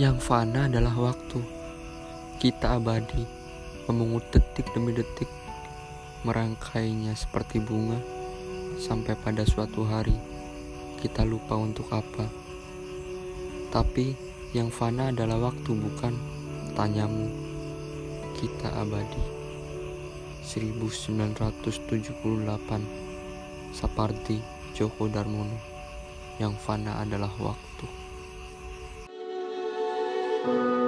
Yang fana adalah waktu. Kita abadi, memungut detik demi detik, merangkainya seperti bunga, sampai pada suatu hari kita lupa untuk apa. Tapi yang fana adalah waktu, bukan tanyamu. Kita abadi. 1978 Sapardi Djoko Darmono Yang fana adalah waktu. Bye.